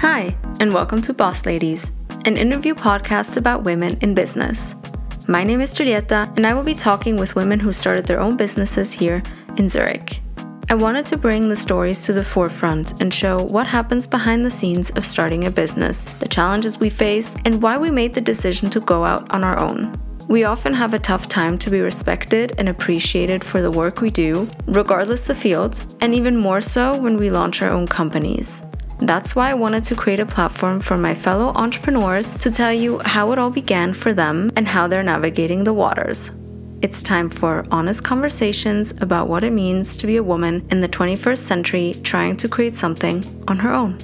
Hi, and welcome to Boss Ladies, an interview podcast about women in business. My name is Julieta, and I will be talking with women who started their own businesses here in Zurich. I wanted to bring the stories to the forefront and show what happens behind the scenes of starting a business, the challenges we face, and why we made the decision to go out on our own. We often have a tough time to be respected and appreciated for the work we do, regardless the field, and even more so when we launch our own companies. That's why I wanted to create a platform for my fellow entrepreneurs to tell you how it all began for them and how they're navigating the waters. It's time for honest conversations about what it means to be a woman in the 21st century trying to create something on her own.